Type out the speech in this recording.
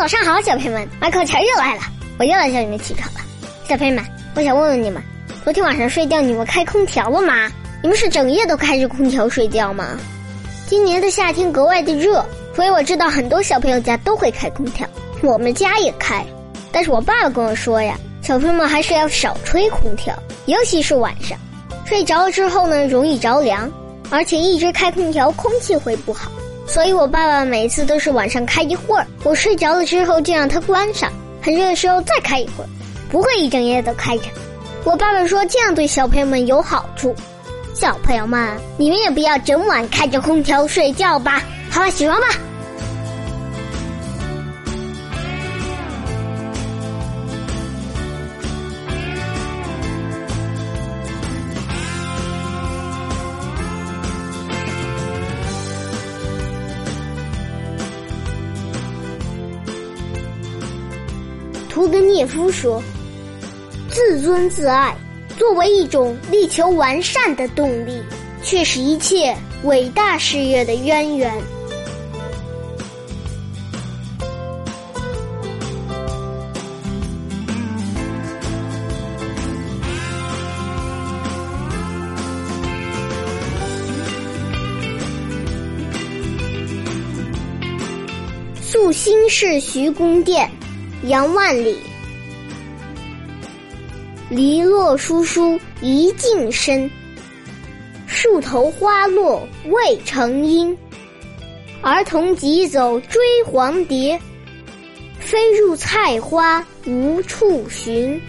早上好，小朋友们，麦克乔又来了，我又来叫你们起床了。小朋友们，我想问问你们，昨天晚上睡觉你们开空调了吗？你们是整夜都开着空调睡觉吗？今年的夏天格外的热，所以我知道很多小朋友家都会开空调，我们家也开。但是我爸爸跟我说呀，小朋友们还是要少吹空调，尤其是晚上，睡着了之后呢，容易着凉，而且一直开空调，空气会不好。所以我爸爸每次都是晚上开一会儿，我睡着了之后就让它关上，很热的时候再开一会儿，不会一整夜都开着。我爸爸说这样对小朋友们有好处。小朋友们，你们也不要整晚开着空调睡觉吧。好了，起床吧。屠格涅夫说：“自尊自爱，作为一种力求完善的动力，却是一切伟大事业的渊源。”宿新市徐公店。杨万里，篱落疏疏一径深，树头花落未成阴。儿童急走追黄蝶，飞入菜花无处寻。